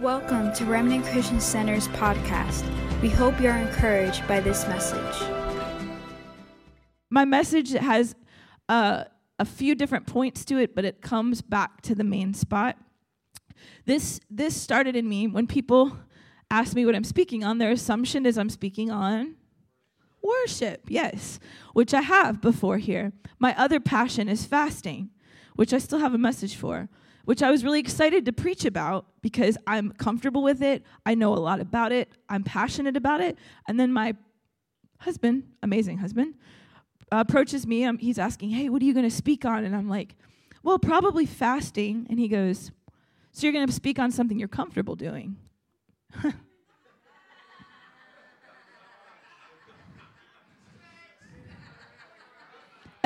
Welcome to Remnant Christian Center's podcast. We hope you're encouraged by this message. My message has uh, a few different points to it, but it comes back to the main spot. This this started in me when people ask me what I'm speaking on. Their assumption is I'm speaking on worship, yes, which I have before here. My other passion is fasting, which I still have a message for which I was really excited to preach about because I'm comfortable with it. I know a lot about it. I'm passionate about it. And then my husband, amazing husband, approaches me. Um, he's asking, Hey, what are you going to speak on? And I'm like, Well, probably fasting. And he goes, So you're going to speak on something you're comfortable doing?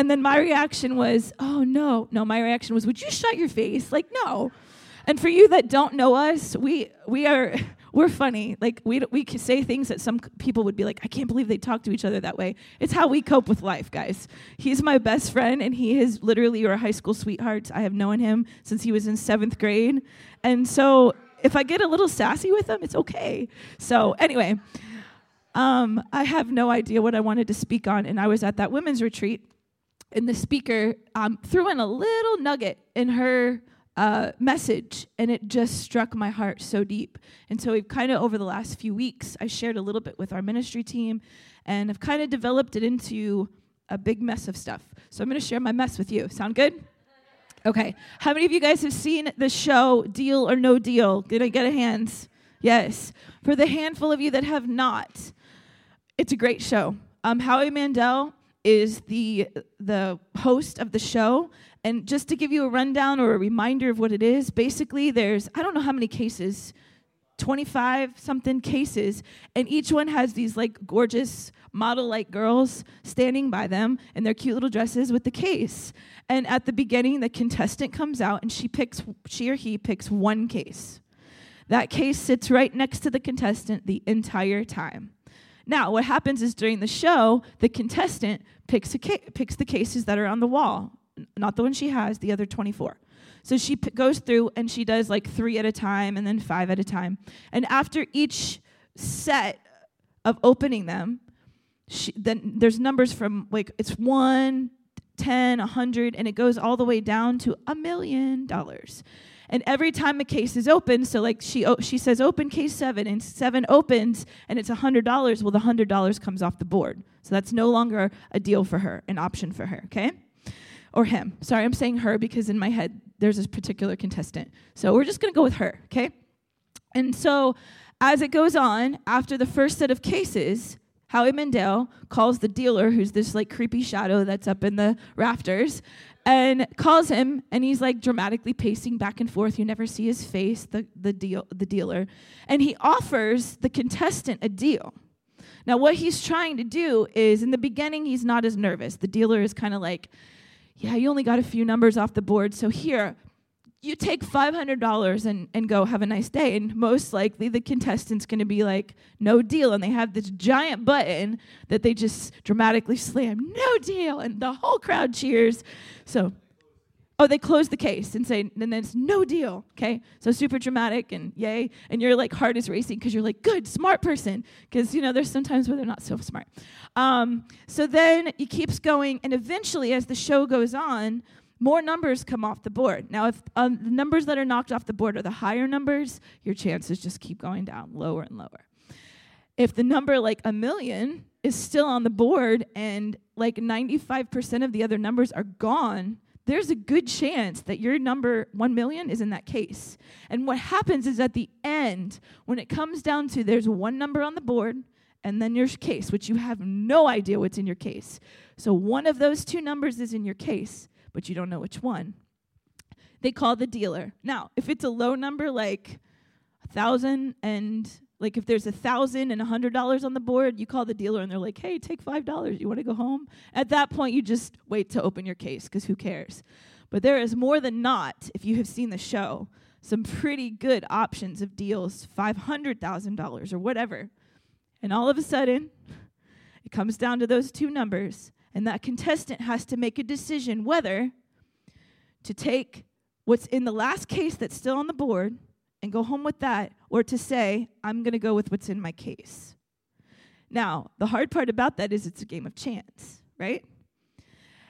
And then my reaction was, oh no, no, my reaction was, would you shut your face? Like, no. And for you that don't know us, we we are we're funny. Like we we say things that some people would be like, I can't believe they talk to each other that way. It's how we cope with life, guys. He's my best friend, and he is literally your high school sweetheart. I have known him since he was in seventh grade, and so if I get a little sassy with him, it's okay. So anyway, um, I have no idea what I wanted to speak on, and I was at that women's retreat, and the speaker um, threw in a little nugget in her uh, message, and it just struck my heart so deep. And so, we've kind of over the last few weeks, I shared a little bit with our ministry team, and I've kind of developed it into a big mess of stuff. So, I'm going to share my mess with you. Sound good? Okay. How many of you guys have seen the show Deal or No Deal? Did I get a hands? Yes. For the handful of you that have not, it's a great show. Um, Howie Mandel is the the host of the show. And just to give you a rundown or a reminder of what it is basically there's i don't know how many cases 25 something cases. And each one has these like gorgeous model like girls standing by them in their cute little dresses with the case. And at the beginning the contestant comes out and she picks she or he picks one case. That case sits right next to the contestant the entire time now, what happens is during the show, the contestant picks, ca- picks the cases that are on the wall, not the one she has, the other 24. So she p- goes through and she does like three at a time and then five at a time. And after each set of opening them, she, then there's numbers from like it's one, 10, 100, and it goes all the way down to a million dollars. And every time a case is open, so like she she says open case seven, and seven opens, and it's hundred dollars. Well, the hundred dollars comes off the board, so that's no longer a deal for her, an option for her. Okay, or him. Sorry, I'm saying her because in my head there's this particular contestant. So we're just gonna go with her. Okay, and so as it goes on, after the first set of cases, Howie Mandel calls the dealer, who's this like creepy shadow that's up in the rafters, and calls him and he's like dramatically pacing back and forth. You never see his face the, the deal the dealer. And he offers the contestant a deal. Now what he's trying to do is in the beginning he's not as nervous. The dealer is kind of like yeah you only got a few numbers off the board so here you take $500 and, and go have a nice day and most likely the contestant's going to be like no deal and they have this giant button that they just dramatically slam no deal and the whole crowd cheers. So oh they close the case and say and then it's no deal okay? So super dramatic and yay and your like heart is racing because you're like good smart person because you know there's sometimes where they're not so smart. Um, so then it keeps going and eventually as the show goes on more numbers come off the board. Now, if um, the numbers that are knocked off the board are the higher numbers, your chances just keep going down lower and lower. If the number like a million is still on the board and like 95% of the other numbers are gone, there's a good chance that your number 1 million is in that case. And what happens is at the end, when it comes down to there's one number on the board and then your case, which you have no idea what's in your case. So one of those two numbers is in your case but you don't know which one. They call the dealer. Now, if it's a low number like a thousand and like if there's a thousand and a hundred dollars on the board, you call the dealer and they're like, hey, take five dollars. You want to go home? At that point, you just wait to open your case because who cares? But there is more than not, if you have seen the show, some pretty good options of deals, $500,000 or whatever. And all of a sudden, it comes down to those two numbers. And that contestant has to make a decision whether to take what's in the last case that's still on the board and go home with that, or to say, I'm going to go with what's in my case. Now, the hard part about that is it's a game of chance, right?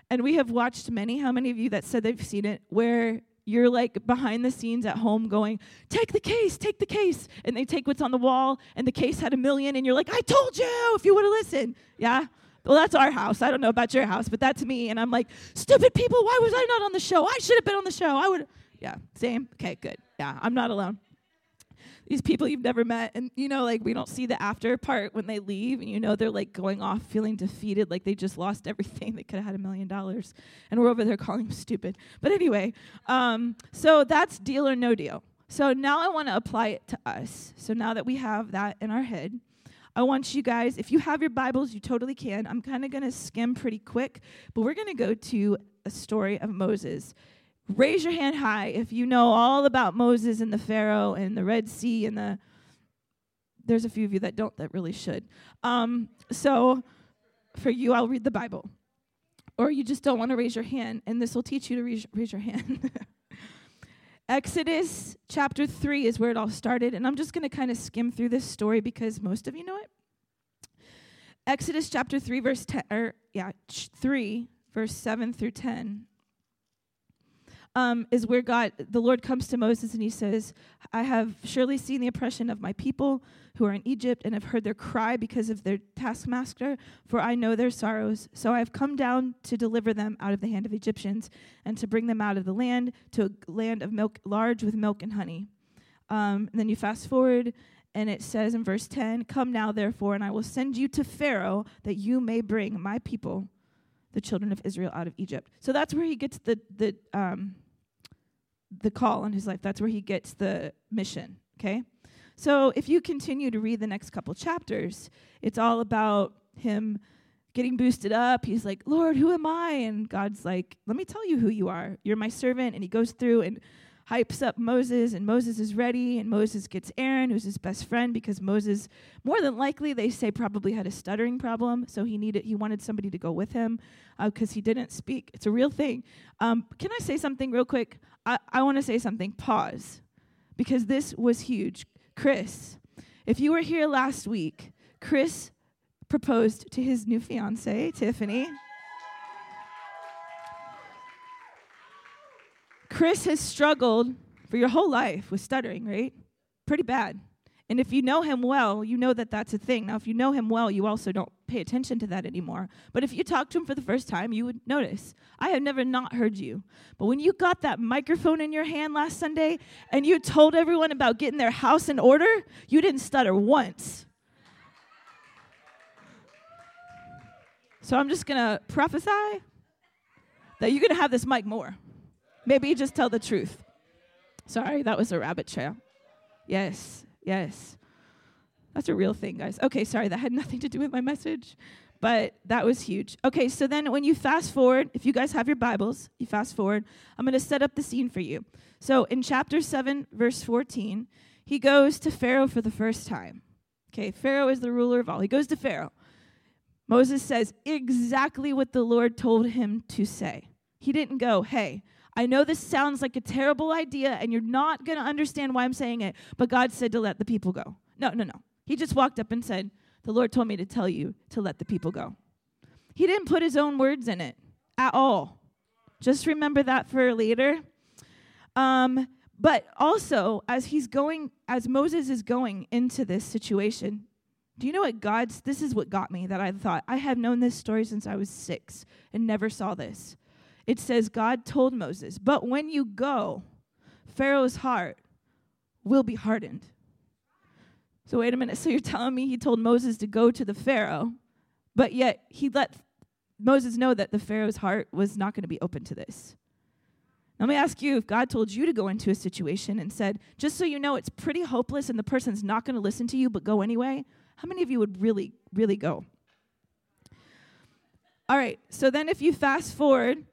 And we have watched many, how many of you that said they've seen it, where you're like behind the scenes at home going, take the case, take the case. And they take what's on the wall, and the case had a million, and you're like, I told you if you would have listened. Yeah? Well, that's our house. I don't know about your house, but that's me. And I'm like, stupid people, why was I not on the show? I should have been on the show. I would. Yeah, same. Okay, good. Yeah, I'm not alone. These people you've never met, and you know, like we don't see the after part when they leave, and you know they're like going off feeling defeated, like they just lost everything. They could have had a million dollars, and we're over there calling them stupid. But anyway, um, so that's deal or no deal. So now I want to apply it to us. So now that we have that in our head, I want you guys, if you have your Bibles, you totally can. I'm kind of going to skim pretty quick, but we're going to go to a story of Moses. Raise your hand high if you know all about Moses and the Pharaoh and the Red Sea and the. There's a few of you that don't that really should. Um, so for you, I'll read the Bible. Or you just don't want to raise your hand, and this will teach you to raise, raise your hand. Exodus chapter 3 is where it all started, and I'm just going to kind of skim through this story because most of you know it. Exodus chapter 3 verse 10 or yeah, 3 verse 7 through 10 um, is where God, the Lord comes to Moses and he says, I have surely seen the oppression of my people who are in Egypt and have heard their cry because of their taskmaster, for I know their sorrows. So I have come down to deliver them out of the hand of Egyptians and to bring them out of the land to a land of milk, large with milk and honey. Um, and then you fast forward and it says in verse 10 Come now, therefore, and I will send you to Pharaoh that you may bring my people, the children of Israel, out of Egypt. So that's where he gets the, the, um, the call in his life. That's where he gets the mission, okay? So if you continue to read the next couple chapters, it's all about him getting boosted up. He's like, Lord, who am I? And God's like, let me tell you who you are. You're my servant. And he goes through and hypes up Moses, and Moses is ready, and Moses gets Aaron, who's his best friend, because Moses, more than likely, they say probably had a stuttering problem, so he needed he wanted somebody to go with him because uh, he didn't speak. It's a real thing. Um, can I say something real quick? I, I want to say something. Pause. Because this was huge. Chris, if you were here last week, Chris proposed to his new fiance, Tiffany. Chris has struggled for your whole life with stuttering, right? Pretty bad. And if you know him well, you know that that's a thing. Now, if you know him well, you also don't pay attention to that anymore. But if you talk to him for the first time, you would notice. I have never not heard you. But when you got that microphone in your hand last Sunday and you told everyone about getting their house in order, you didn't stutter once. So I'm just going to prophesy that you're going to have this mic more. Maybe just tell the truth. Sorry, that was a rabbit trail. Yes. Yes. That's a real thing, guys. Okay, sorry, that had nothing to do with my message, but that was huge. Okay, so then when you fast forward, if you guys have your Bibles, you fast forward, I'm going to set up the scene for you. So in chapter 7, verse 14, he goes to Pharaoh for the first time. Okay, Pharaoh is the ruler of all. He goes to Pharaoh. Moses says exactly what the Lord told him to say. He didn't go, hey, I know this sounds like a terrible idea and you're not going to understand why I'm saying it, but God said to let the people go. No, no, no. He just walked up and said, The Lord told me to tell you to let the people go. He didn't put his own words in it at all. Just remember that for later. Um, but also, as he's going, as Moses is going into this situation, do you know what God's, this is what got me that I thought, I have known this story since I was six and never saw this it says God told Moses, But when you go, Pharaoh's heart will be hardened. So, wait a minute. So, you're telling me he told Moses to go to the Pharaoh, but yet he let Moses know that the Pharaoh's heart was not going to be open to this. Let me ask you if God told you to go into a situation and said, just so you know, it's pretty hopeless and the person's not going to listen to you, but go anyway, how many of you would really, really go? All right, so then if you fast forward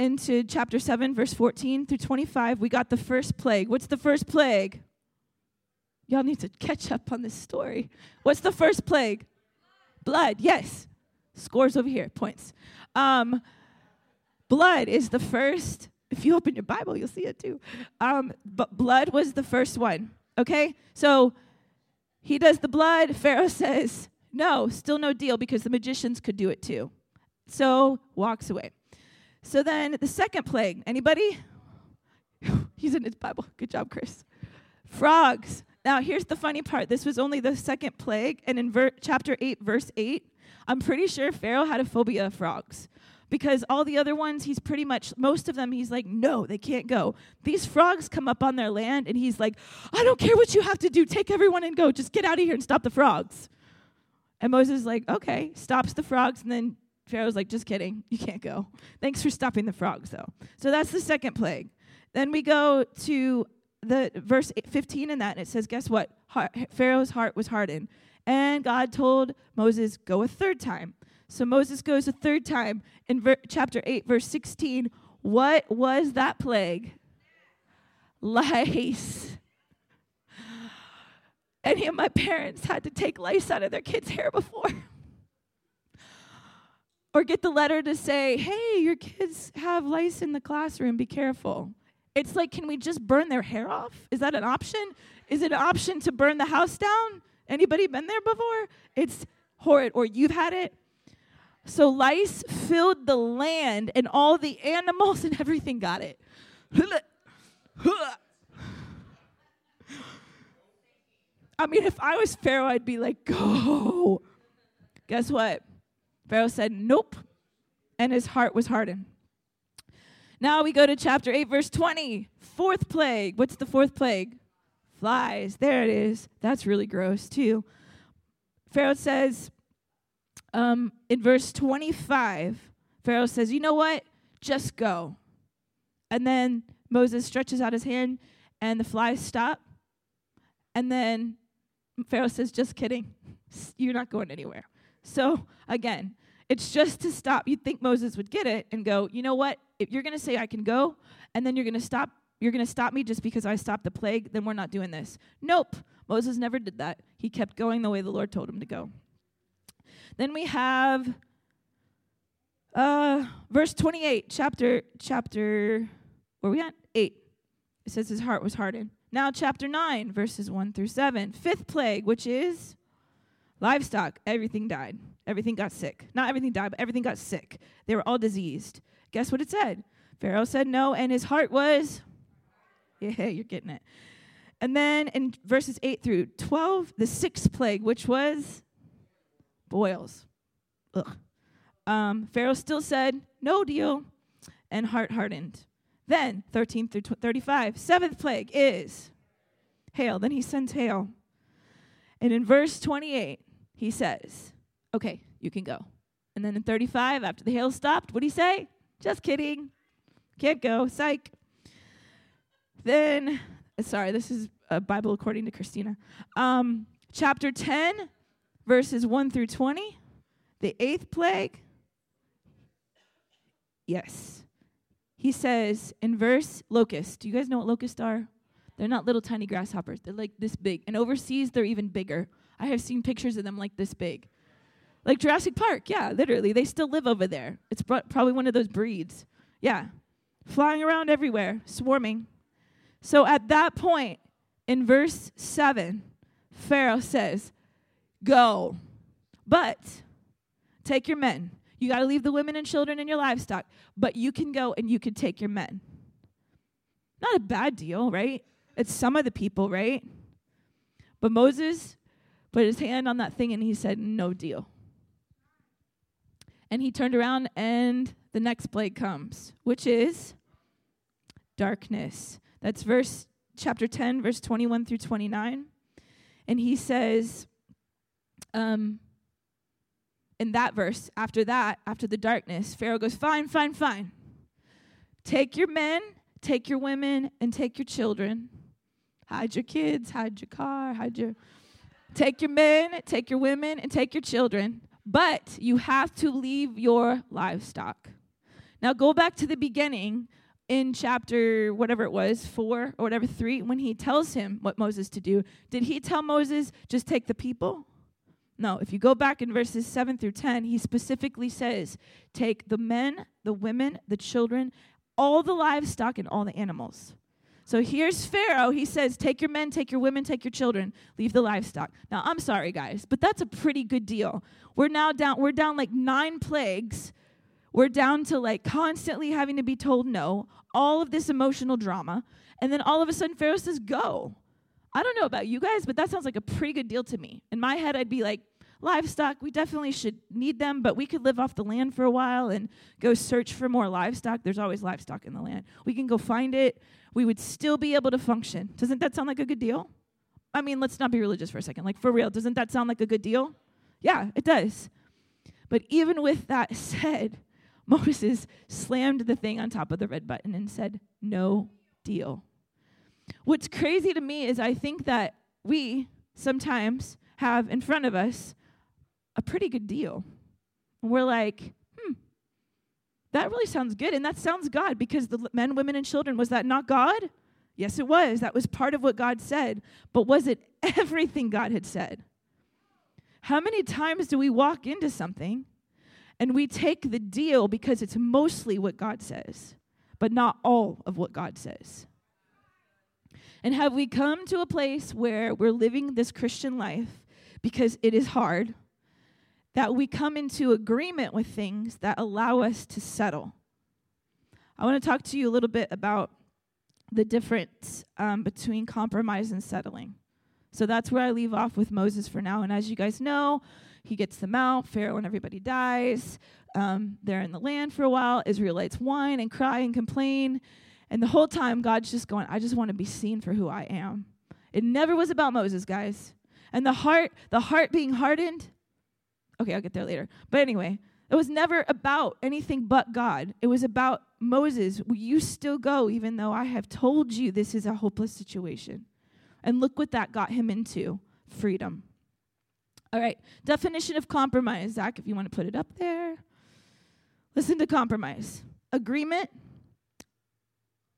into chapter 7, verse 14 through 25, we got the first plague. What's the first plague? Y'all need to catch up on this story. What's the first plague? Blood, yes. Scores over here, points. Um, blood is the first If you open your Bible, you'll see it too. Um, but blood was the first one. Okay? So he does the blood. Pharaoh says, no, still no deal because the magicians could do it too. So walks away. So then the second plague, anybody? He's in his Bible. Good job, Chris. Frogs. Now, here's the funny part. This was only the second plague, and in ver- chapter 8, verse 8, I'm pretty sure Pharaoh had a phobia of frogs because all the other ones, he's pretty much, most of them, he's like, no, they can't go. These frogs come up on their land, and he's like, I don't care what you have to do. Take everyone and go. Just get out of here and stop the frogs. And Moses is like, okay, stops the frogs, and then Pharaoh's like, just kidding. You can't go. Thanks for stopping the frogs, though. So that's the second plague. Then we go to the verse 15 in that, and it says, guess what? Pharaoh's heart was hardened. And God told Moses, go a third time. So Moses goes a third time in ver- chapter 8, verse 16. What was that plague? Lice. Any of my parents had to take lice out of their kids' hair before. or get the letter to say, hey, your kids have lice in the classroom, be careful. It's like, can we just burn their hair off? Is that an option? Is it an option to burn the house down? Anybody been there before? It's horrid. Or you've had it. So lice filled the land, and all the animals and everything got it. I mean, if I was Pharaoh, I'd be like, go. Guess what? Pharaoh said, nope. And his heart was hardened. Now we go to chapter 8, verse 20. Fourth plague. What's the fourth plague? Flies. There it is. That's really gross, too. Pharaoh says um, in verse 25, Pharaoh says, You know what? Just go. And then Moses stretches out his hand, and the flies stop. And then Pharaoh says, Just kidding. You're not going anywhere. So, again, it's just to stop. You'd think Moses would get it and go, You know what? if you're going to say I can go and then you're going to stop you're going to stop me just because I stopped the plague, then we're not doing this. Nope. Moses never did that. He kept going the way the Lord told him to go. Then we have uh, verse 28, chapter chapter where we at? 8. It says his heart was hardened. Now chapter 9, verses 1 through 7. Fifth plague, which is livestock, everything died. Everything got sick. Not everything died, but everything got sick. They were all diseased. Guess what it said? Pharaoh said no, and his heart was, yeah, you're getting it. And then in verses 8 through 12, the sixth plague, which was boils. Ugh. Um, Pharaoh still said, no deal, and heart hardened. Then, 13 through 35, seventh plague is hail. Then he sends hail. And in verse 28, he says, okay, you can go. And then in 35, after the hail stopped, what did he say? Just kidding. Can't go. Psych. Then, sorry, this is a Bible according to Christina. Um, chapter 10, verses 1 through 20. The eighth plague. Yes. He says in verse locust. Do you guys know what locusts are? They're not little tiny grasshoppers. They're like this big. And overseas, they're even bigger. I have seen pictures of them like this big. Like Jurassic Park, yeah, literally. They still live over there. It's probably one of those breeds. Yeah. Flying around everywhere, swarming. So at that point, in verse 7, Pharaoh says, Go, but take your men. You got to leave the women and children and your livestock, but you can go and you can take your men. Not a bad deal, right? It's some of the people, right? But Moses put his hand on that thing and he said, No deal. And he turned around, and the next plague comes, which is darkness. That's verse chapter 10, verse 21 through 29. And he says, um, in that verse, after that, after the darkness, Pharaoh goes, Fine, fine, fine. Take your men, take your women, and take your children. Hide your kids, hide your car, hide your. Take your men, take your women, and take your children but you have to leave your livestock. Now go back to the beginning in chapter whatever it was, four or whatever, three, when he tells him what Moses to do. Did he tell Moses, just take the people? No, if you go back in verses 7 through 10, he specifically says, take the men, the women, the children, all the livestock and all the animals. So here's Pharaoh. He says, Take your men, take your women, take your children, leave the livestock. Now, I'm sorry, guys, but that's a pretty good deal. We're now down, we're down like nine plagues. We're down to like constantly having to be told no, all of this emotional drama. And then all of a sudden, Pharaoh says, Go. I don't know about you guys, but that sounds like a pretty good deal to me. In my head, I'd be like, livestock, we definitely should need them, but we could live off the land for a while and go search for more livestock. There's always livestock in the land. We can go find it. We would still be able to function. Doesn't that sound like a good deal? I mean, let's not be religious for a second. Like, for real, doesn't that sound like a good deal? Yeah, it does. But even with that said, Moses slammed the thing on top of the red button and said, No deal. What's crazy to me is I think that we sometimes have in front of us a pretty good deal. And we're like, that really sounds good. And that sounds God because the men, women, and children, was that not God? Yes, it was. That was part of what God said. But was it everything God had said? How many times do we walk into something and we take the deal because it's mostly what God says, but not all of what God says? And have we come to a place where we're living this Christian life because it is hard, that we come into agreement with things that allow us to settle? I want to talk to you a little bit about the difference um, between compromise and settling. So that's where I leave off with Moses for now. And as you guys know, he gets them out. Pharaoh and everybody dies. Um, they're in the land for a while. Israelites whine and cry and complain. And the whole time, God's just going, I just want to be seen for who I am. It never was about Moses, guys. And the heart, the heart being hardened. Okay, I'll get there later. But anyway, it was never about anything but God. It was about Moses. Will you still go, even though I have told you this is a hopeless situation? And look what that got him into freedom. All right, definition of compromise. Zach, if you want to put it up there. Listen to compromise agreement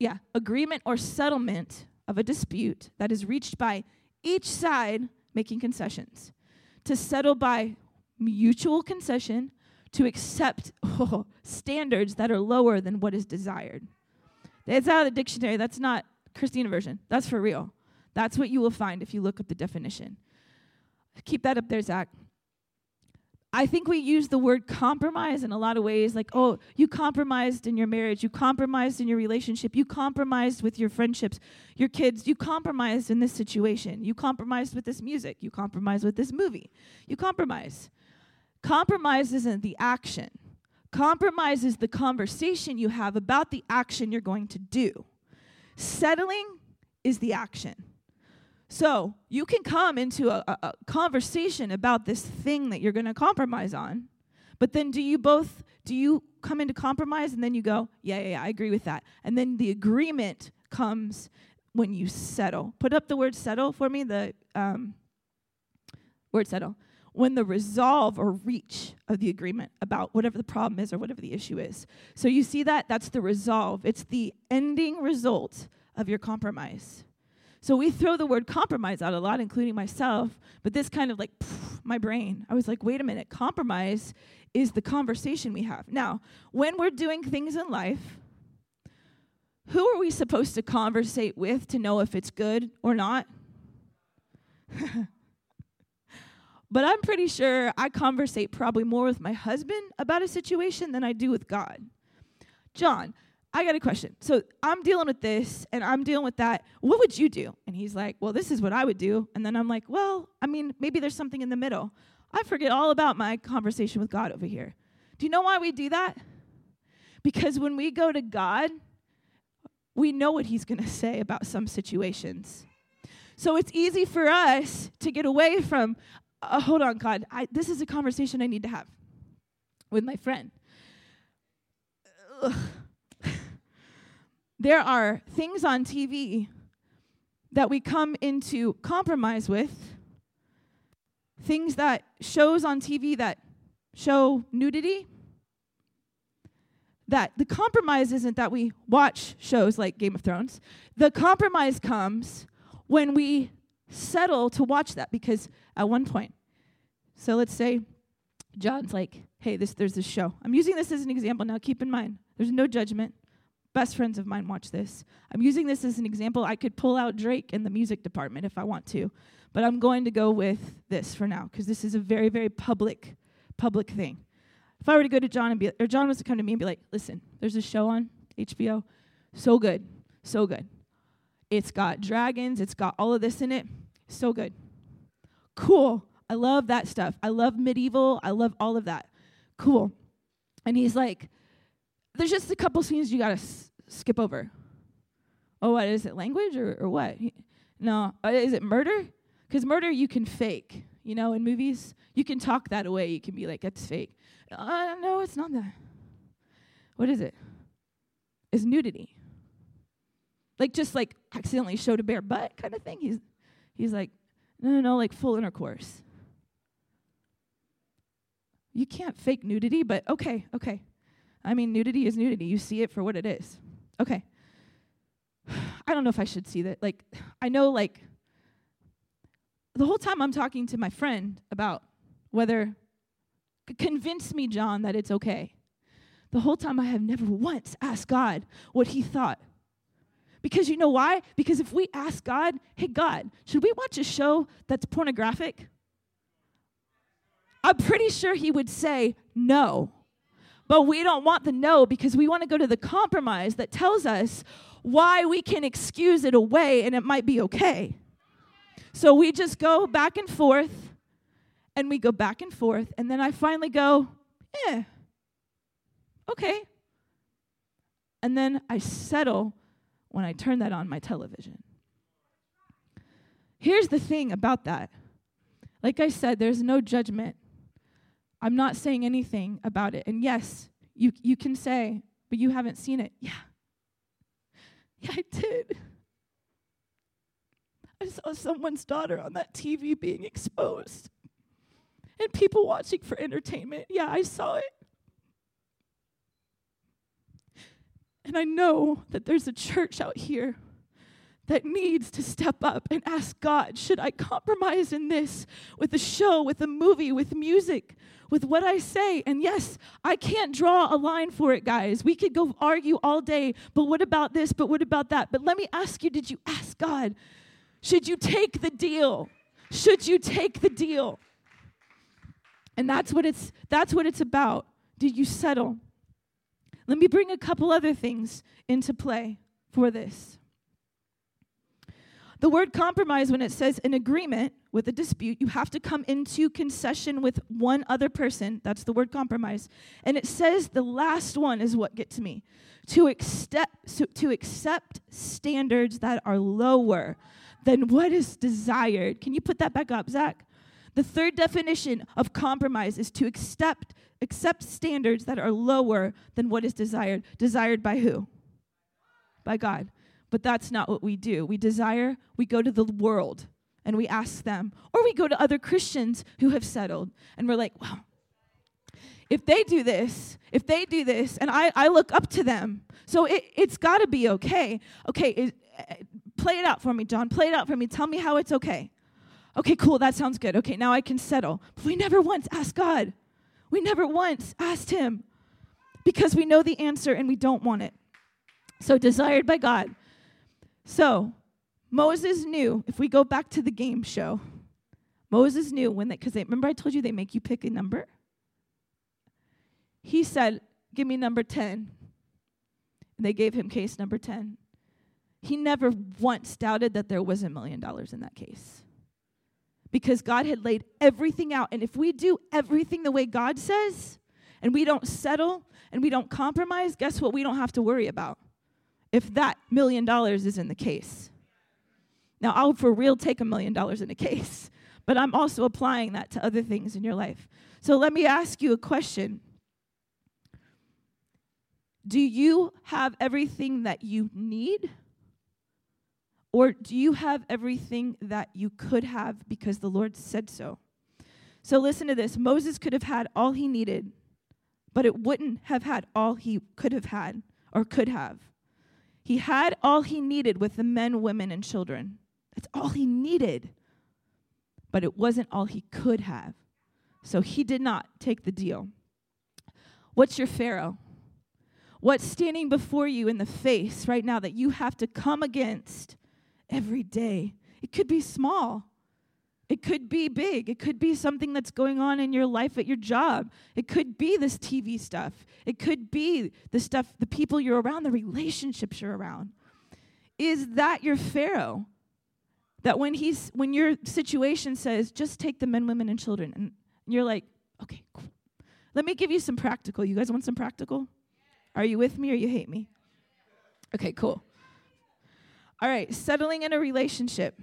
yeah, agreement or settlement of a dispute that is reached by each side making concessions. To settle by mutual concession, to accept oh, standards that are lower than what is desired. It's out of the dictionary. That's not Christina version. That's for real. That's what you will find if you look up the definition. Keep that up there, Zach. I think we use the word compromise in a lot of ways, like, oh, you compromised in your marriage, you compromised in your relationship, you compromised with your friendships, your kids, you compromised in this situation, you compromised with this music, you compromised with this movie, you compromise. Compromise isn't the action, compromise is the conversation you have about the action you're going to do. Settling is the action. So you can come into a, a, a conversation about this thing that you're going to compromise on, but then do you both, do you come into compromise and then you go, yeah, yeah, yeah, I agree with that. And then the agreement comes when you settle. Put up the word settle for me, the um, word settle. When the resolve or reach of the agreement about whatever the problem is or whatever the issue is. So you see that? That's the resolve. It's the ending result of your compromise. So we throw the word compromise out a lot, including myself, but this kind of like my brain. I was like, wait a minute, compromise is the conversation we have. Now, when we're doing things in life, who are we supposed to conversate with to know if it's good or not? but I'm pretty sure I conversate probably more with my husband about a situation than I do with God. John, I got a question. So I'm dealing with this and I'm dealing with that. What would you do? And he's like, Well, this is what I would do. And then I'm like, Well, I mean, maybe there's something in the middle. I forget all about my conversation with God over here. Do you know why we do that? Because when we go to God, we know what He's going to say about some situations. So it's easy for us to get away from, uh, hold on, God, I, this is a conversation I need to have with my friend. There are things on TV that we come into compromise with, things that shows on TV that show nudity. That the compromise isn't that we watch shows like Game of Thrones. The compromise comes when we settle to watch that because at one point, so let's say John's like, hey, this, there's this show. I'm using this as an example now. Keep in mind, there's no judgment best friends of mine watch this. I'm using this as an example. I could pull out Drake in the music department if I want to, but I'm going to go with this for now because this is a very, very public, public thing. If I were to go to John and be, or John was to come to me and be like, listen, there's a show on HBO, so good, so good. It's got dragons, it's got all of this in it, so good. Cool. I love that stuff. I love medieval. I love all of that. Cool. And he's like, there's just a couple scenes you got to s- skip over. Oh, what is it? Language or, or what? He, no, uh, is it murder? Because murder you can fake. You know, in movies, you can talk that away. You can be like, "It's fake." Uh, no, it's not that. What is it? It's nudity. Like just like accidentally showed a bare butt kind of thing. He's he's like, no, no, no, like full intercourse. You can't fake nudity, but okay, okay. I mean, nudity is nudity. You see it for what it is. Okay. I don't know if I should see that. Like, I know, like, the whole time I'm talking to my friend about whether, convince me, John, that it's okay. The whole time I have never once asked God what he thought. Because you know why? Because if we ask God, hey, God, should we watch a show that's pornographic? I'm pretty sure he would say no. But we don't want the no because we want to go to the compromise that tells us why we can excuse it away and it might be okay. So we just go back and forth and we go back and forth. And then I finally go, eh, okay. And then I settle when I turn that on my television. Here's the thing about that. Like I said, there's no judgment. I'm not saying anything about it. And yes, you, you can say, but you haven't seen it. Yeah. Yeah, I did. I saw someone's daughter on that TV being exposed. And people watching for entertainment. Yeah, I saw it. And I know that there's a church out here that needs to step up and ask God, should I compromise in this with a show, with a movie, with music, with what I say? And yes, I can't draw a line for it, guys. We could go argue all day, but what about this? But what about that? But let me ask you, did you ask God, should you take the deal? Should you take the deal? And that's what it's that's what it's about. Did you settle? Let me bring a couple other things into play for this. The word compromise, when it says an agreement with a dispute, you have to come into concession with one other person. That's the word compromise. And it says the last one is what gets me to accept, so to accept standards that are lower than what is desired. Can you put that back up, Zach? The third definition of compromise is to accept, accept standards that are lower than what is desired. Desired by who? By God. But that's not what we do. We desire, we go to the world and we ask them, or we go to other Christians who have settled and we're like, wow, if they do this, if they do this, and I, I look up to them, so it, it's got to be okay. Okay, it, uh, play it out for me, John. Play it out for me. Tell me how it's okay. Okay, cool, that sounds good. Okay, now I can settle. But we never once asked God. We never once asked Him because we know the answer and we don't want it. So, desired by God. So, Moses knew, if we go back to the game show, Moses knew when they, because remember I told you they make you pick a number? He said, Give me number 10. And they gave him case number 10. He never once doubted that there was a million dollars in that case. Because God had laid everything out. And if we do everything the way God says, and we don't settle and we don't compromise, guess what? We don't have to worry about if that million dollars is in the case. Now, I'll for real take a million dollars in a case, but I'm also applying that to other things in your life. So let me ask you a question Do you have everything that you need? Or do you have everything that you could have because the Lord said so? So listen to this Moses could have had all he needed, but it wouldn't have had all he could have had or could have. He had all he needed with the men, women, and children. That's all he needed. But it wasn't all he could have. So he did not take the deal. What's your Pharaoh? What's standing before you in the face right now that you have to come against every day? It could be small. It could be big. It could be something that's going on in your life at your job. It could be this TV stuff. It could be the stuff, the people you're around, the relationships you're around. Is that your Pharaoh? That when he's when your situation says, just take the men, women, and children, and you're like, okay, cool. Let me give you some practical. You guys want some practical? Are you with me or you hate me? Okay, cool. All right, settling in a relationship.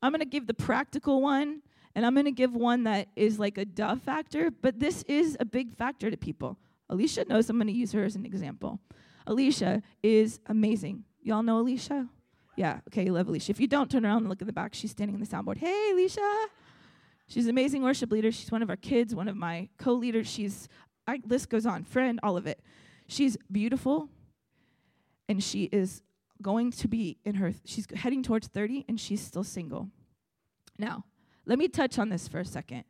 I'm going to give the practical one, and I'm going to give one that is like a duh factor, but this is a big factor to people. Alicia knows I'm going to use her as an example. Alicia is amazing. Y'all know Alicia? Yeah, okay, you love Alicia. If you don't, turn around and look in the back. She's standing in the soundboard. Hey, Alicia. She's an amazing worship leader. She's one of our kids, one of my co leaders. She's, I, list goes on, friend, all of it. She's beautiful, and she is going to be in her, she's heading towards 30, and she's still single. Now, let me touch on this for a second.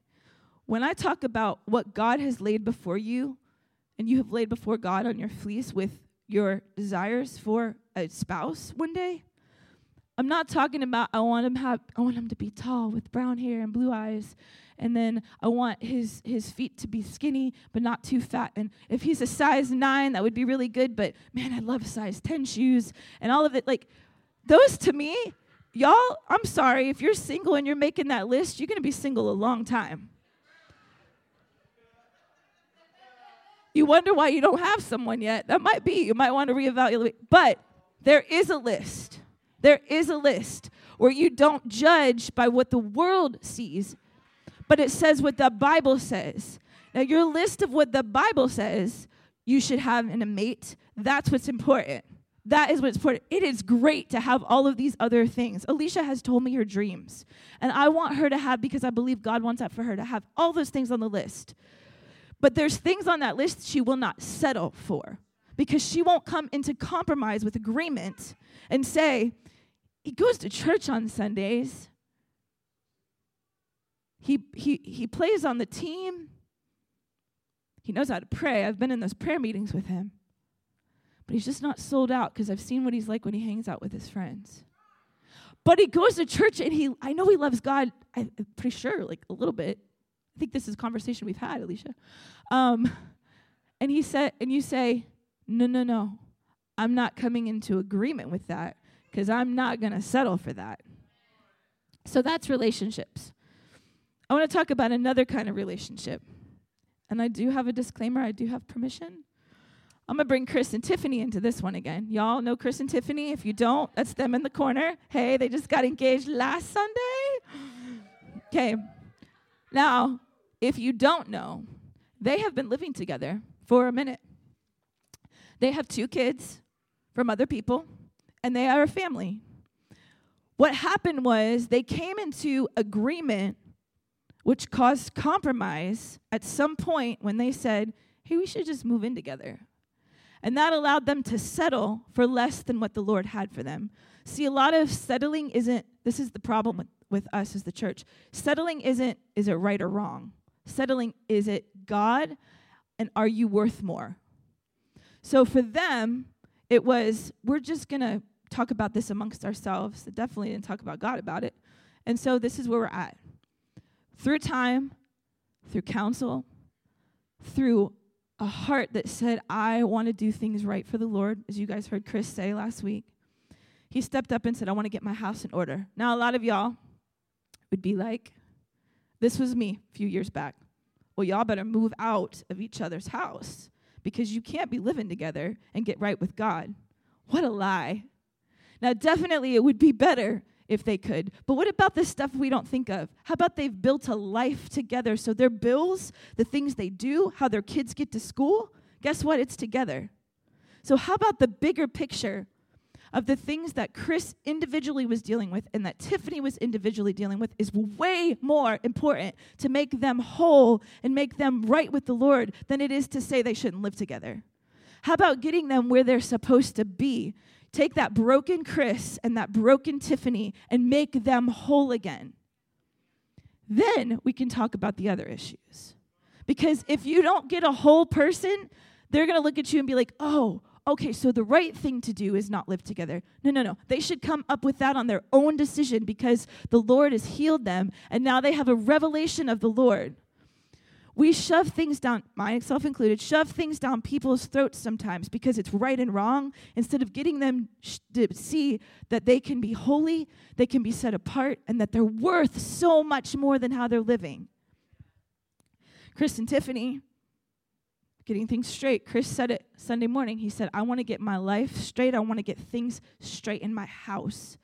When I talk about what God has laid before you, and you have laid before God on your fleece with your desires for a spouse one day, I'm not talking about I want him have I want him to be tall with brown hair and blue eyes and then I want his his feet to be skinny but not too fat. And if he's a size 9, that would be really good, but man, I love size 10 shoes and all of it like those to me, y'all, I'm sorry if you're single and you're making that list, you're going to be single a long time. You wonder why you don't have someone yet. That might be. You might want to reevaluate. But there is a list. There is a list where you don't judge by what the world sees, but it says what the Bible says. Now, your list of what the Bible says you should have in a mate, that's what's important. That is what's important. It is great to have all of these other things. Alicia has told me her dreams, and I want her to have, because I believe God wants that for her, to have all those things on the list. But there's things on that list she will not settle for because she won't come into compromise with agreement and say, he goes to church on Sundays. He, he, he plays on the team. He knows how to pray. I've been in those prayer meetings with him. But he's just not sold out because I've seen what he's like when he hangs out with his friends. But he goes to church and he, I know he loves God, I'm pretty sure, like a little bit. I think this is a conversation we've had, Alicia. Um, and he said, and you say, no, no, no. I'm not coming into agreement with that because I'm not going to settle for that. So that's relationships. I want to talk about another kind of relationship. And I do have a disclaimer, I do have permission. I'm going to bring Chris and Tiffany into this one again. Y'all know Chris and Tiffany? If you don't, that's them in the corner. Hey, they just got engaged last Sunday. Okay. Now, if you don't know, they have been living together for a minute. They have two kids from other people and they are a family. What happened was they came into agreement, which caused compromise at some point when they said, hey, we should just move in together. And that allowed them to settle for less than what the Lord had for them. See, a lot of settling isn't, this is the problem with, with us as the church. Settling isn't, is it right or wrong? Settling, is it God and are you worth more? So for them, it was, we're just going to talk about this amongst ourselves. definitely didn't talk about God about it. And so this is where we're at. Through time, through counsel, through a heart that said, I want to do things right for the Lord, as you guys heard Chris say last week. He stepped up and said, I want to get my house in order. Now, a lot of y'all would be like, this was me a few years back. Well, y'all better move out of each other's house because you can't be living together and get right with God. What a lie. Now, definitely it would be better if they could. But what about the stuff we don't think of? How about they've built a life together? So their bills, the things they do, how their kids get to school, guess what? It's together. So, how about the bigger picture of the things that Chris individually was dealing with and that Tiffany was individually dealing with is way more important to make them whole and make them right with the Lord than it is to say they shouldn't live together? How about getting them where they're supposed to be? Take that broken Chris and that broken Tiffany and make them whole again. Then we can talk about the other issues. Because if you don't get a whole person, they're going to look at you and be like, oh, okay, so the right thing to do is not live together. No, no, no. They should come up with that on their own decision because the Lord has healed them and now they have a revelation of the Lord. We shove things down, myself included, shove things down people's throats sometimes because it's right and wrong instead of getting them sh- to see that they can be holy, they can be set apart, and that they're worth so much more than how they're living. Chris and Tiffany, getting things straight. Chris said it Sunday morning. He said, I want to get my life straight. I want to get things straight in my house.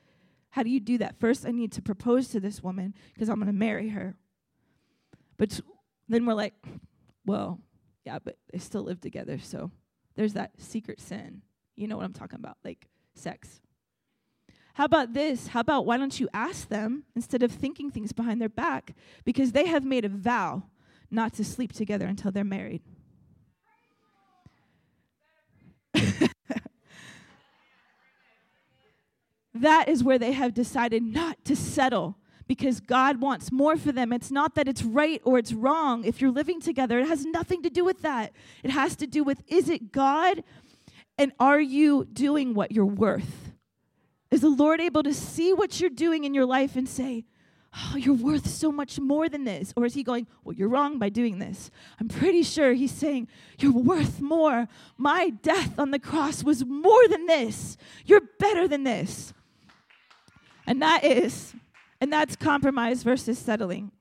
How do you do that? First, I need to propose to this woman because I'm going to marry her. But then we're like, well, yeah, but they still live together. So there's that secret sin. You know what I'm talking about, like sex. How about this? How about why don't you ask them instead of thinking things behind their back? Because they have made a vow not to sleep together until they're married. that is where they have decided not to settle because God wants more for them. It's not that it's right or it's wrong. If you're living together, it has nothing to do with that. It has to do with is it God and are you doing what you're worth? Is the Lord able to see what you're doing in your life and say, Oh, you're worth so much more than this? Or is he going, Well, you're wrong by doing this? I'm pretty sure he's saying, You're worth more. My death on the cross was more than this. You're better than this. And that is and that's compromise versus settling.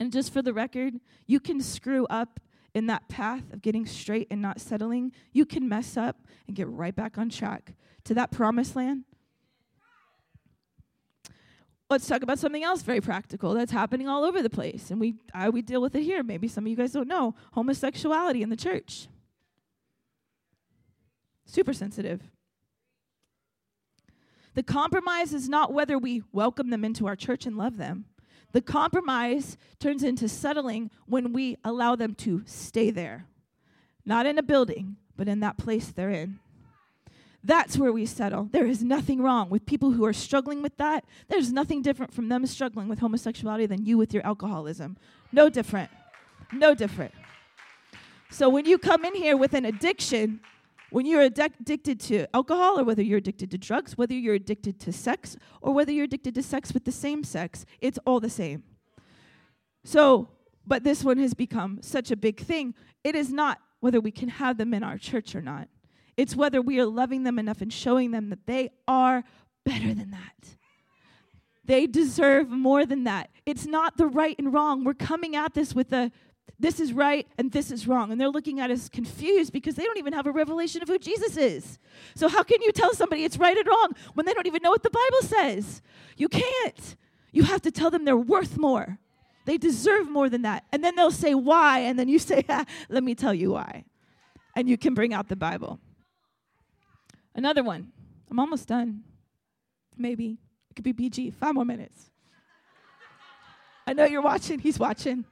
And just for the record, you can screw up in that path of getting straight and not settling. You can mess up and get right back on track to that promised land. Let's talk about something else very practical that's happening all over the place. And we, I, we deal with it here. Maybe some of you guys don't know homosexuality in the church. Super sensitive. The compromise is not whether we welcome them into our church and love them. The compromise turns into settling when we allow them to stay there, not in a building, but in that place they're in. That's where we settle. There is nothing wrong with people who are struggling with that. There's nothing different from them struggling with homosexuality than you with your alcoholism. No different. No different. So when you come in here with an addiction, when you're addicted to alcohol, or whether you're addicted to drugs, whether you're addicted to sex, or whether you're addicted to sex with the same sex, it's all the same. So, but this one has become such a big thing. It is not whether we can have them in our church or not, it's whether we are loving them enough and showing them that they are better than that. They deserve more than that. It's not the right and wrong. We're coming at this with a this is right and this is wrong. And they're looking at us confused because they don't even have a revelation of who Jesus is. So, how can you tell somebody it's right and wrong when they don't even know what the Bible says? You can't. You have to tell them they're worth more. They deserve more than that. And then they'll say, Why? And then you say, Let me tell you why. And you can bring out the Bible. Another one. I'm almost done. Maybe. It could be PG. Five more minutes. I know you're watching. He's watching.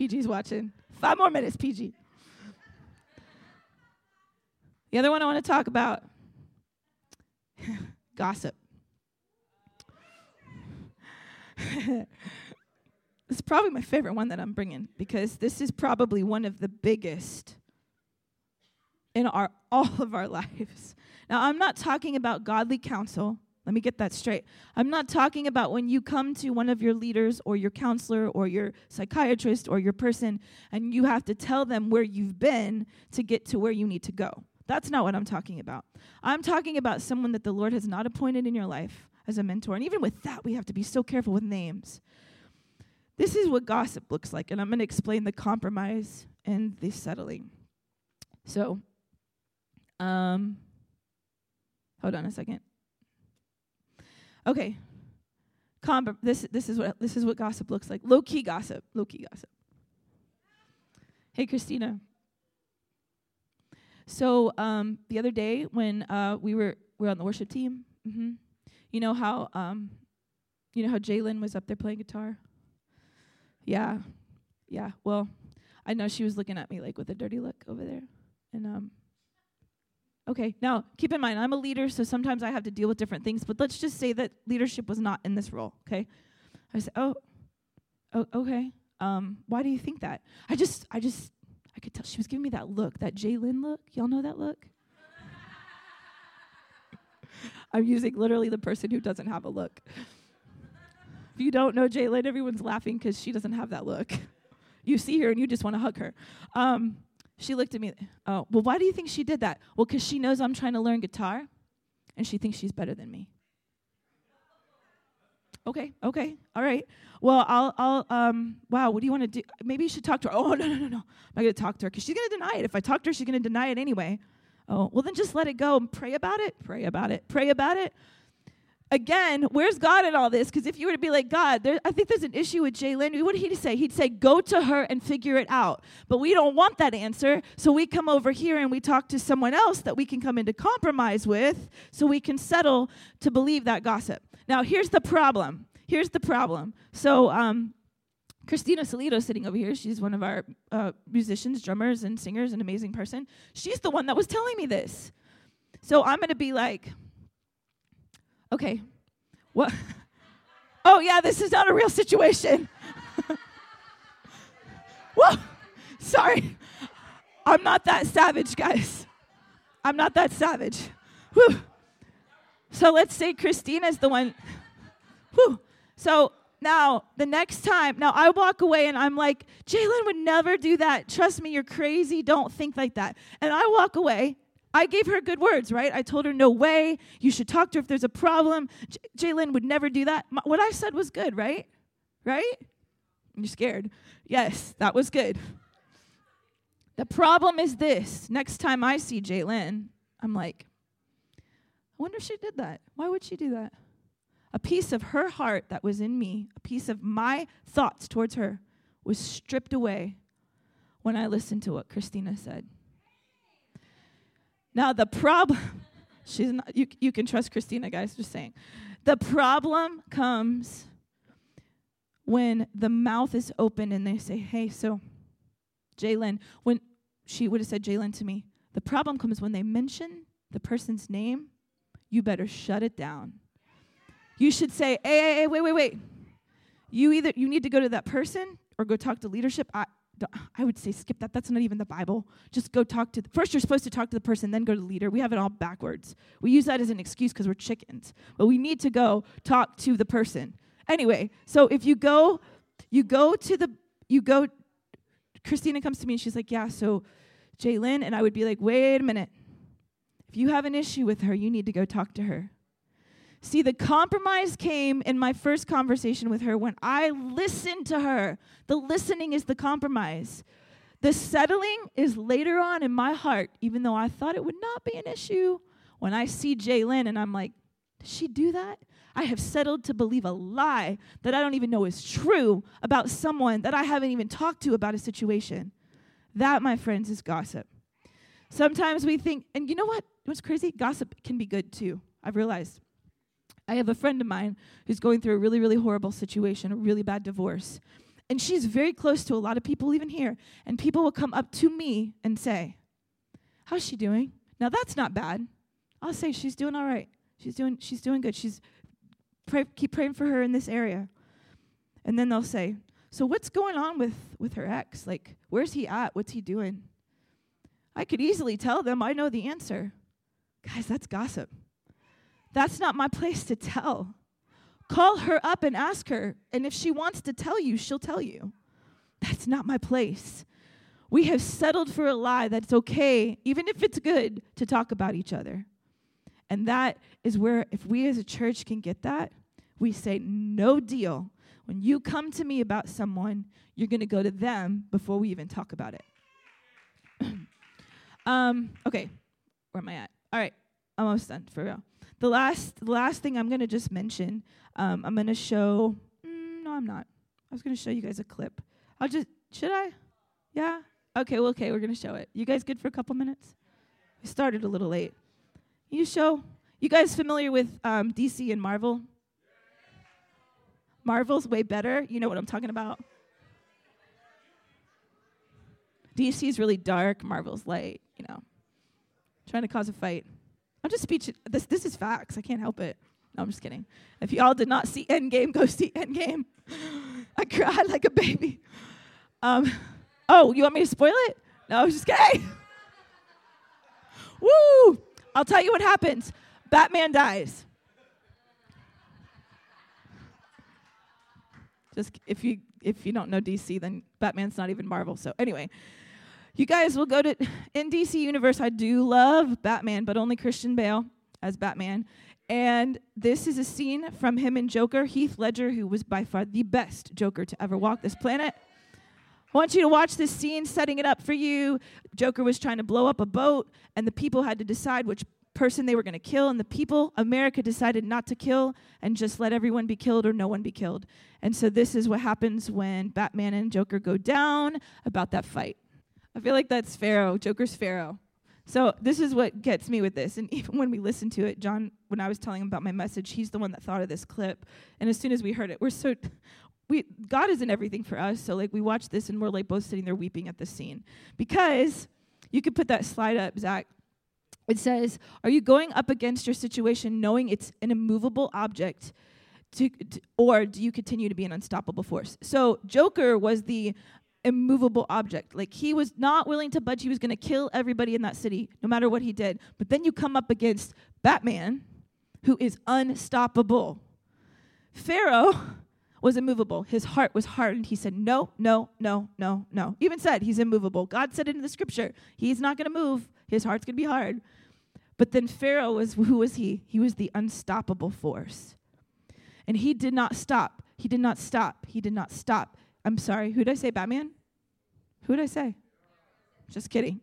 PG's watching. Five more minutes, PG. The other one I want to talk about gossip. this is probably my favorite one that I'm bringing because this is probably one of the biggest in our all of our lives. Now, I'm not talking about godly counsel. Let me get that straight. I'm not talking about when you come to one of your leaders or your counselor or your psychiatrist or your person and you have to tell them where you've been to get to where you need to go. That's not what I'm talking about. I'm talking about someone that the Lord has not appointed in your life as a mentor. And even with that, we have to be so careful with names. This is what gossip looks like, and I'm going to explain the compromise and the settling. So, um, hold on a second. Okay. Com- this this is what this is what gossip looks like. Low key gossip. Low key gossip. Hey Christina. So um, the other day when uh, we were we were on the worship team, mm-hmm, you know how um, you know how Jalen was up there playing guitar. Yeah, yeah. Well, I know she was looking at me like with a dirty look over there, and um, Okay, now keep in mind, I'm a leader, so sometimes I have to deal with different things, but let's just say that leadership was not in this role, okay? I said, oh, oh okay. Um, why do you think that? I just, I just, I could tell she was giving me that look, that Jalen look. Y'all know that look? I'm using literally the person who doesn't have a look. If you don't know Jalen, everyone's laughing because she doesn't have that look. You see her and you just want to hug her. Um, she looked at me. Oh, well, why do you think she did that? Well, because she knows I'm trying to learn guitar and she thinks she's better than me. Okay, okay, all right. Well, I'll, I'll, um, wow, what do you want to do? Maybe you should talk to her. Oh, no, no, no, no. I'm not going to talk to her because she's going to deny it. If I talk to her, she's going to deny it anyway. Oh, well, then just let it go and pray about it. Pray about it. Pray about it. Again, where's God in all this? Because if you were to be like God, there, I think there's an issue with Jalen. What did he say? He'd say, "Go to her and figure it out." But we don't want that answer, so we come over here and we talk to someone else that we can come into compromise with, so we can settle to believe that gossip. Now, here's the problem. Here's the problem. So, um, Christina Salido sitting over here. She's one of our uh, musicians, drummers, and singers, an amazing person. She's the one that was telling me this. So I'm going to be like, okay, what? oh, yeah, this is not a real situation. Whoa, sorry. I'm not that savage, guys. I'm not that savage. Whew. So let's say Christina's the one. Whew. So now the next time now i walk away and i'm like jalen would never do that trust me you're crazy don't think like that and i walk away i gave her good words right? I told her no way. You should talk to her if there's a problem. J- jalen would never do that. My, what i said was good right? Right? You're scared. Yes that was good. The problem is this. Next time i see jalen i'm like i wonder if she did that. Why would she do that? A piece of her heart that was in me, a piece of my thoughts towards her, was stripped away when I listened to what Christina said. Now, the problem, she's not, you, you can trust Christina, guys, just saying. The problem comes when the mouth is open and they say, hey, so, Jalen, when she would have said Jalen to me, the problem comes when they mention the person's name, you better shut it down you should say, hey, hey, hey, wait, wait, wait. You either you need to go to that person or go talk to leadership. I, I would say skip that. That's not even the Bible. Just go talk to. The, first, you're supposed to talk to the person, then go to the leader. We have it all backwards. We use that as an excuse because we're chickens. But we need to go talk to the person. Anyway, so if you go, you go to the, you go. Christina comes to me and she's like, "Yeah, so Jalen," and I would be like, "Wait a minute. If you have an issue with her, you need to go talk to her." See, the compromise came in my first conversation with her when I listened to her. The listening is the compromise. The settling is later on in my heart, even though I thought it would not be an issue. When I see Jalen and I'm like, did she do that? I have settled to believe a lie that I don't even know is true about someone that I haven't even talked to about a situation. That, my friends, is gossip. Sometimes we think, and you know what? What's crazy? Gossip can be good too. I've realized. I have a friend of mine who's going through a really, really horrible situation, a really bad divorce. And she's very close to a lot of people, even here. And people will come up to me and say, How's she doing? Now that's not bad. I'll say she's doing all right. She's doing she's doing good. She's pray, keep praying for her in this area. And then they'll say, So what's going on with, with her ex? Like, where's he at? What's he doing? I could easily tell them I know the answer. Guys, that's gossip. That's not my place to tell. Call her up and ask her. And if she wants to tell you, she'll tell you. That's not my place. We have settled for a lie that's okay, even if it's good, to talk about each other. And that is where, if we as a church can get that, we say, no deal. When you come to me about someone, you're going to go to them before we even talk about it. um, okay, where am I at? All right, I'm almost done for real. The last, the last thing I'm going to just mention, um, I'm going to show. Mm, no, I'm not. I was going to show you guys a clip. I'll just. Should I? Yeah. Okay. Well, okay. We're going to show it. You guys good for a couple minutes? We started a little late. You show. You guys familiar with um, DC and Marvel? Marvel's way better. You know what I'm talking about. DC's really dark. Marvel's light. You know, trying to cause a fight. I'm just speech. This this is facts. I can't help it. No, I'm just kidding. If y'all did not see Endgame, go see Endgame. I cried like a baby. Um, oh, you want me to spoil it? No, I was just kidding. Woo! I'll tell you what happens. Batman dies. Just if you if you don't know DC, then Batman's not even Marvel. So anyway, you guys will go to in DC universe. I do love Batman, but only Christian Bale as Batman. And this is a scene from him and Joker, Heath Ledger, who was by far the best Joker to ever walk this planet. I want you to watch this scene setting it up for you. Joker was trying to blow up a boat, and the people had to decide which person they were going to kill. And the people, America, decided not to kill and just let everyone be killed or no one be killed. And so this is what happens when Batman and Joker go down about that fight. I feel like that's Pharaoh. Joker's Pharaoh. So this is what gets me with this. And even when we listened to it, John, when I was telling him about my message, he's the one that thought of this clip. And as soon as we heard it, we're so we God is in everything for us. So like we watched this and we're like both sitting there weeping at the scene. Because you could put that slide up, Zach. It says, Are you going up against your situation knowing it's an immovable object? To, to, or do you continue to be an unstoppable force? So Joker was the immovable object. Like he was not willing to budge. He was going to kill everybody in that city, no matter what he did. But then you come up against Batman, who is unstoppable. Pharaoh was immovable. His heart was hardened. He said, No, no, no, no, no. Even said he's immovable. God said it in the scripture. He's not going to move. His heart's going to be hard. But then Pharaoh was, who was he? He was the unstoppable force. And he did not stop. He did not stop. He did not stop. I'm sorry, who did I say, Batman? Who did I say? Just kidding.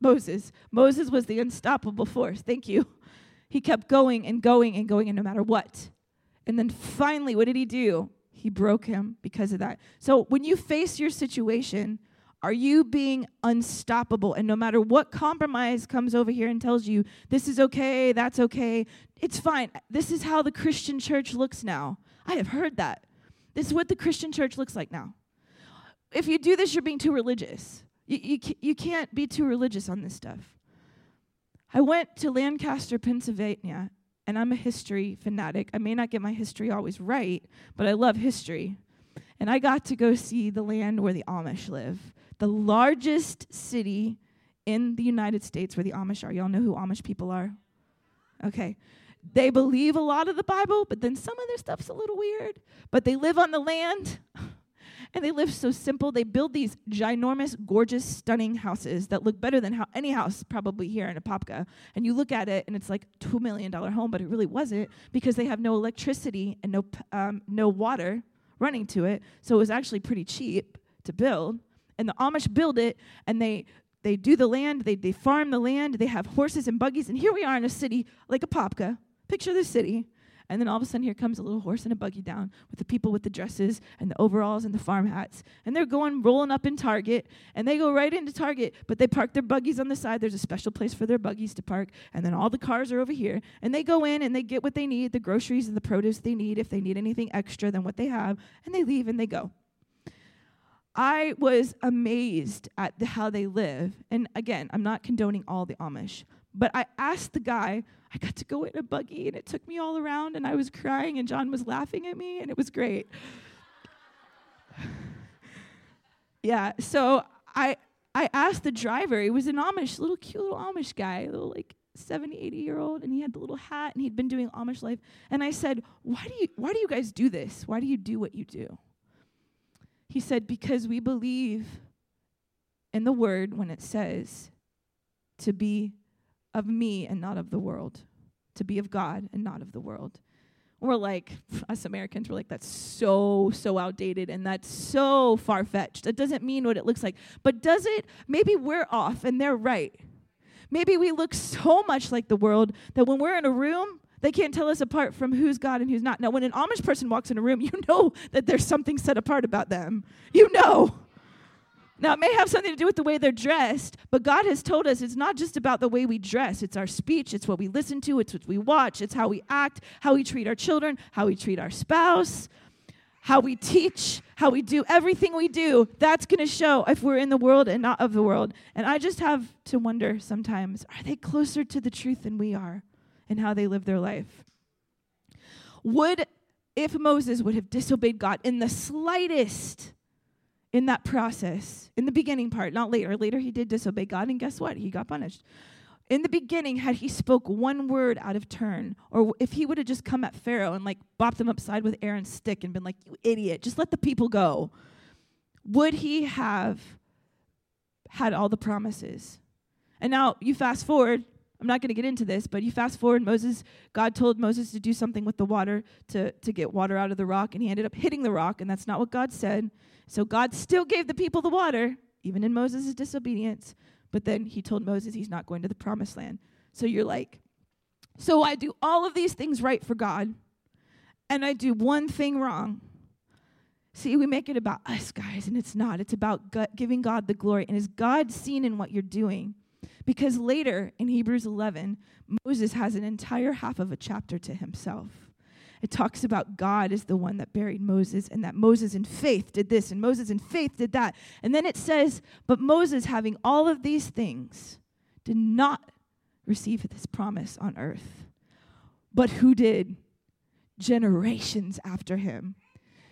Moses. Moses was the unstoppable force. Thank you. He kept going and going and going, and no matter what. And then finally, what did he do? He broke him because of that. So when you face your situation, are you being unstoppable? And no matter what compromise comes over here and tells you, this is okay, that's okay, it's fine. This is how the Christian church looks now. I have heard that. This is what the Christian church looks like now. If you do this, you're being too religious. You, you, you can't be too religious on this stuff. I went to Lancaster, Pennsylvania, and I'm a history fanatic. I may not get my history always right, but I love history. And I got to go see the land where the Amish live, the largest city in the United States where the Amish are. Y'all know who Amish people are? Okay they believe a lot of the Bible, but then some of their stuff's a little weird. But they live on the land and they live so simple. They build these ginormous, gorgeous, stunning houses that look better than how any house probably here in Apopka. And you look at it and it's like $2 million home, but it really wasn't because they have no electricity and no, um, no water running to it. So it was actually pretty cheap to build. And the Amish build it and they they do the land, they, they farm the land, they have horses and buggies, and here we are in a city like a Apopka, Picture the city. And then all of a sudden, here comes a little horse and a buggy down with the people with the dresses and the overalls and the farm hats. And they're going rolling up in Target. And they go right into Target, but they park their buggies on the side. There's a special place for their buggies to park. And then all the cars are over here. And they go in and they get what they need the groceries and the produce they need, if they need anything extra than what they have. And they leave and they go. I was amazed at the, how they live. And again, I'm not condoning all the Amish, but I asked the guy, I got to go in a buggy and it took me all around and I was crying and John was laughing at me and it was great. yeah, so I I asked the driver, he was an Amish, little cute little Amish guy, little like 70, 80 year old, and he had the little hat and he'd been doing Amish life. And I said, Why do you why do you guys do this? Why do you do what you do? He said, Because we believe in the word when it says to be of me and not of the world, to be of God and not of the world. We're like, us Americans, we're like, that's so, so outdated and that's so far fetched. That doesn't mean what it looks like. But does it? Maybe we're off and they're right. Maybe we look so much like the world that when we're in a room, they can't tell us apart from who's God and who's not. Now, when an Amish person walks in a room, you know that there's something set apart about them. You know. Now, it may have something to do with the way they're dressed, but God has told us it's not just about the way we dress. It's our speech, it's what we listen to, it's what we watch, it's how we act, how we treat our children, how we treat our spouse, how we teach, how we do everything we do. That's going to show if we're in the world and not of the world. And I just have to wonder sometimes are they closer to the truth than we are in how they live their life? Would, if Moses would have disobeyed God in the slightest, in that process, in the beginning part, not later. Later, he did disobey God, and guess what? He got punished. In the beginning, had he spoke one word out of turn, or if he would have just come at Pharaoh and like bopped him upside with Aaron's stick and been like, "You idiot, just let the people go," would he have had all the promises? And now you fast forward. I'm not going to get into this, but you fast forward. Moses, God told Moses to do something with the water to to get water out of the rock, and he ended up hitting the rock, and that's not what God said. So God still gave the people the water, even in Moses' disobedience. But then he told Moses he's not going to the promised land. So you're like, so I do all of these things right for God, and I do one thing wrong. See, we make it about us, guys, and it's not. It's about giving God the glory. And is God seen in what you're doing? Because later in Hebrews 11, Moses has an entire half of a chapter to himself. It talks about God is the one that buried Moses and that Moses in faith did this and Moses in faith did that. And then it says, but Moses, having all of these things, did not receive this promise on earth. But who did? Generations after him.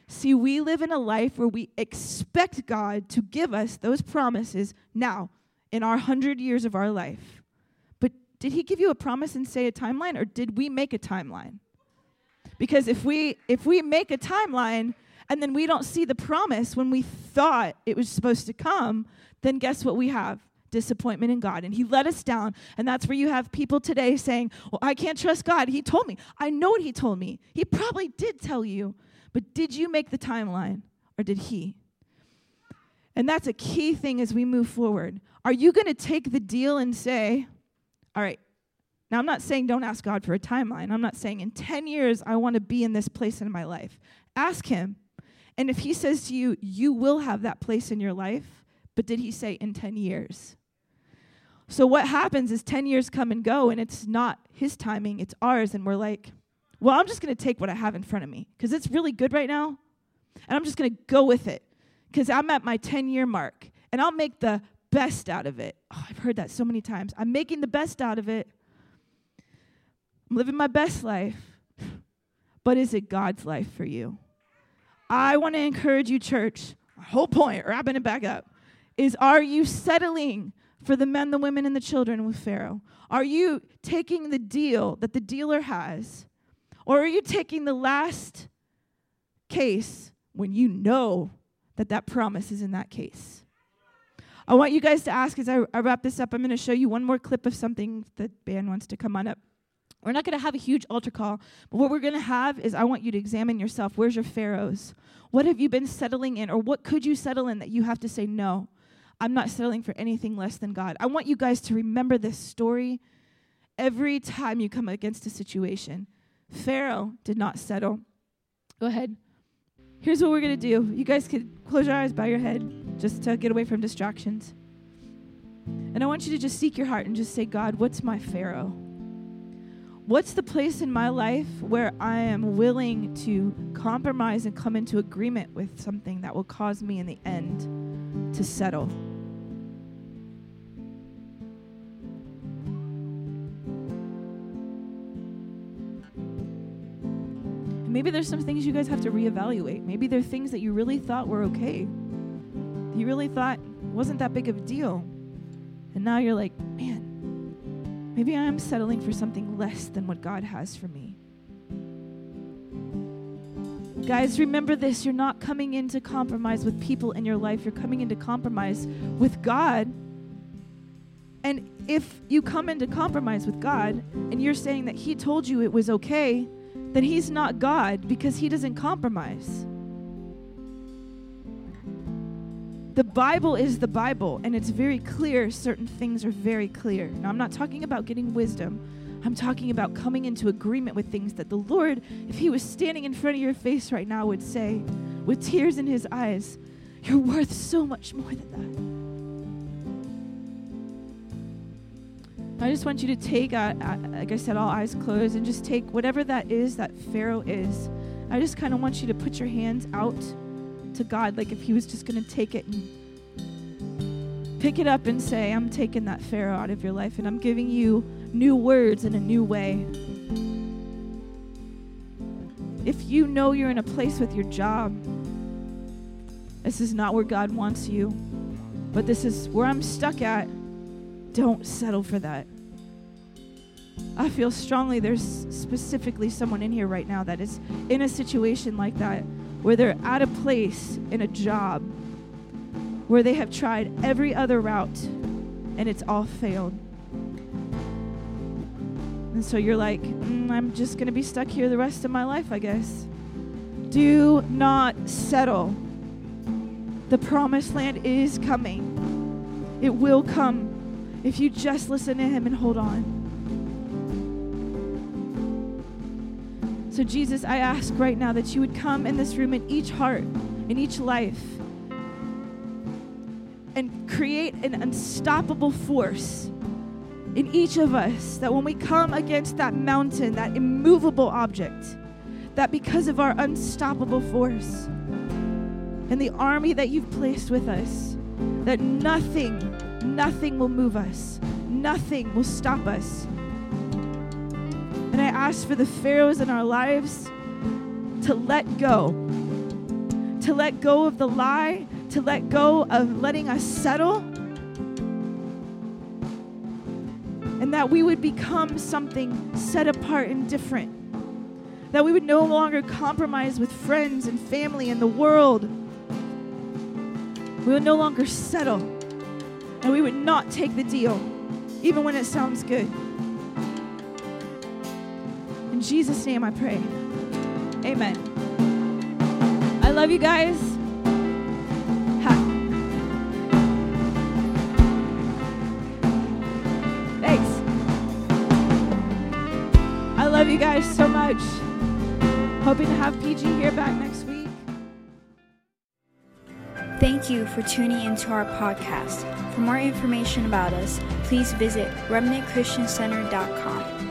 See, we live in a life where we expect God to give us those promises now in our hundred years of our life. But did he give you a promise and say a timeline, or did we make a timeline? Because if we if we make a timeline and then we don't see the promise when we thought it was supposed to come, then guess what we have? Disappointment in God. And He let us down. And that's where you have people today saying, Well, I can't trust God. He told me. I know what He told me. He probably did tell you. But did you make the timeline or did He? And that's a key thing as we move forward. Are you going to take the deal and say, All right, now, I'm not saying don't ask God for a timeline. I'm not saying in 10 years I want to be in this place in my life. Ask Him. And if He says to you, you will have that place in your life, but did He say in 10 years? So, what happens is 10 years come and go, and it's not His timing, it's ours. And we're like, well, I'm just going to take what I have in front of me because it's really good right now. And I'm just going to go with it because I'm at my 10 year mark and I'll make the best out of it. Oh, I've heard that so many times. I'm making the best out of it. I'm living my best life. But is it God's life for you? I want to encourage you, church. Whole point, wrapping it back up, is are you settling for the men, the women, and the children with Pharaoh? Are you taking the deal that the dealer has? Or are you taking the last case when you know that that promise is in that case? I want you guys to ask as I, I wrap this up, I'm going to show you one more clip of something the band wants to come on up. We're not going to have a huge altar call, but what we're going to have is I want you to examine yourself. Where's your pharaohs? What have you been settling in, or what could you settle in that you have to say, no, I'm not settling for anything less than God? I want you guys to remember this story every time you come against a situation. Pharaoh did not settle. Go ahead. Here's what we're going to do. You guys could close your eyes, bow your head, just to get away from distractions. And I want you to just seek your heart and just say, God, what's my Pharaoh? What's the place in my life where I am willing to compromise and come into agreement with something that will cause me in the end to settle? maybe there's some things you guys have to reevaluate. Maybe there are things that you really thought were okay. You really thought wasn't that big of a deal. And now you're like, man, Maybe I am settling for something less than what God has for me. Guys, remember this you're not coming into compromise with people in your life, you're coming into compromise with God. And if you come into compromise with God and you're saying that He told you it was okay, then He's not God because He doesn't compromise. The Bible is the Bible, and it's very clear. Certain things are very clear. Now, I'm not talking about getting wisdom. I'm talking about coming into agreement with things that the Lord, if He was standing in front of your face right now, would say, with tears in His eyes, You're worth so much more than that. I just want you to take, uh, uh, like I said, all eyes closed, and just take whatever that is that Pharaoh is. I just kind of want you to put your hands out to God like if He was just going to take it and pick it up and say, I'm taking that Pharaoh out of your life and I'm giving you new words in a new way. If you know you're in a place with your job, This is not where God wants you, but this is where I'm stuck at. Don't settle for that. I feel strongly there's specifically someone in here right now that is in a situation like that where they're at a place in a job where they have tried every other route and it's all failed. And so you're like, mm, I'm just going to be stuck here the rest of my life, I guess. Do not settle. The promised land is coming, it will come if you just listen to Him and hold on. So, Jesus, I ask right now that you would come in this room in each heart, in each life, and create an unstoppable force in each of us that when we come against that mountain, that immovable object, that because of our unstoppable force and the army that you've placed with us, that nothing, nothing will move us, nothing will stop us. And I ask for the Pharaohs in our lives to let go, to let go of the lie, to let go of letting us settle and that we would become something set apart and different. That we would no longer compromise with friends and family and the world. We would no longer settle. And we would not take the deal, even when it sounds good. In Jesus' name I pray. Amen. I love you guys. Ha. Thanks. I love you guys so much. Hoping to have PG here back next week. Thank you for tuning into our podcast. For more information about us, please visit remnantchristiancenter.com.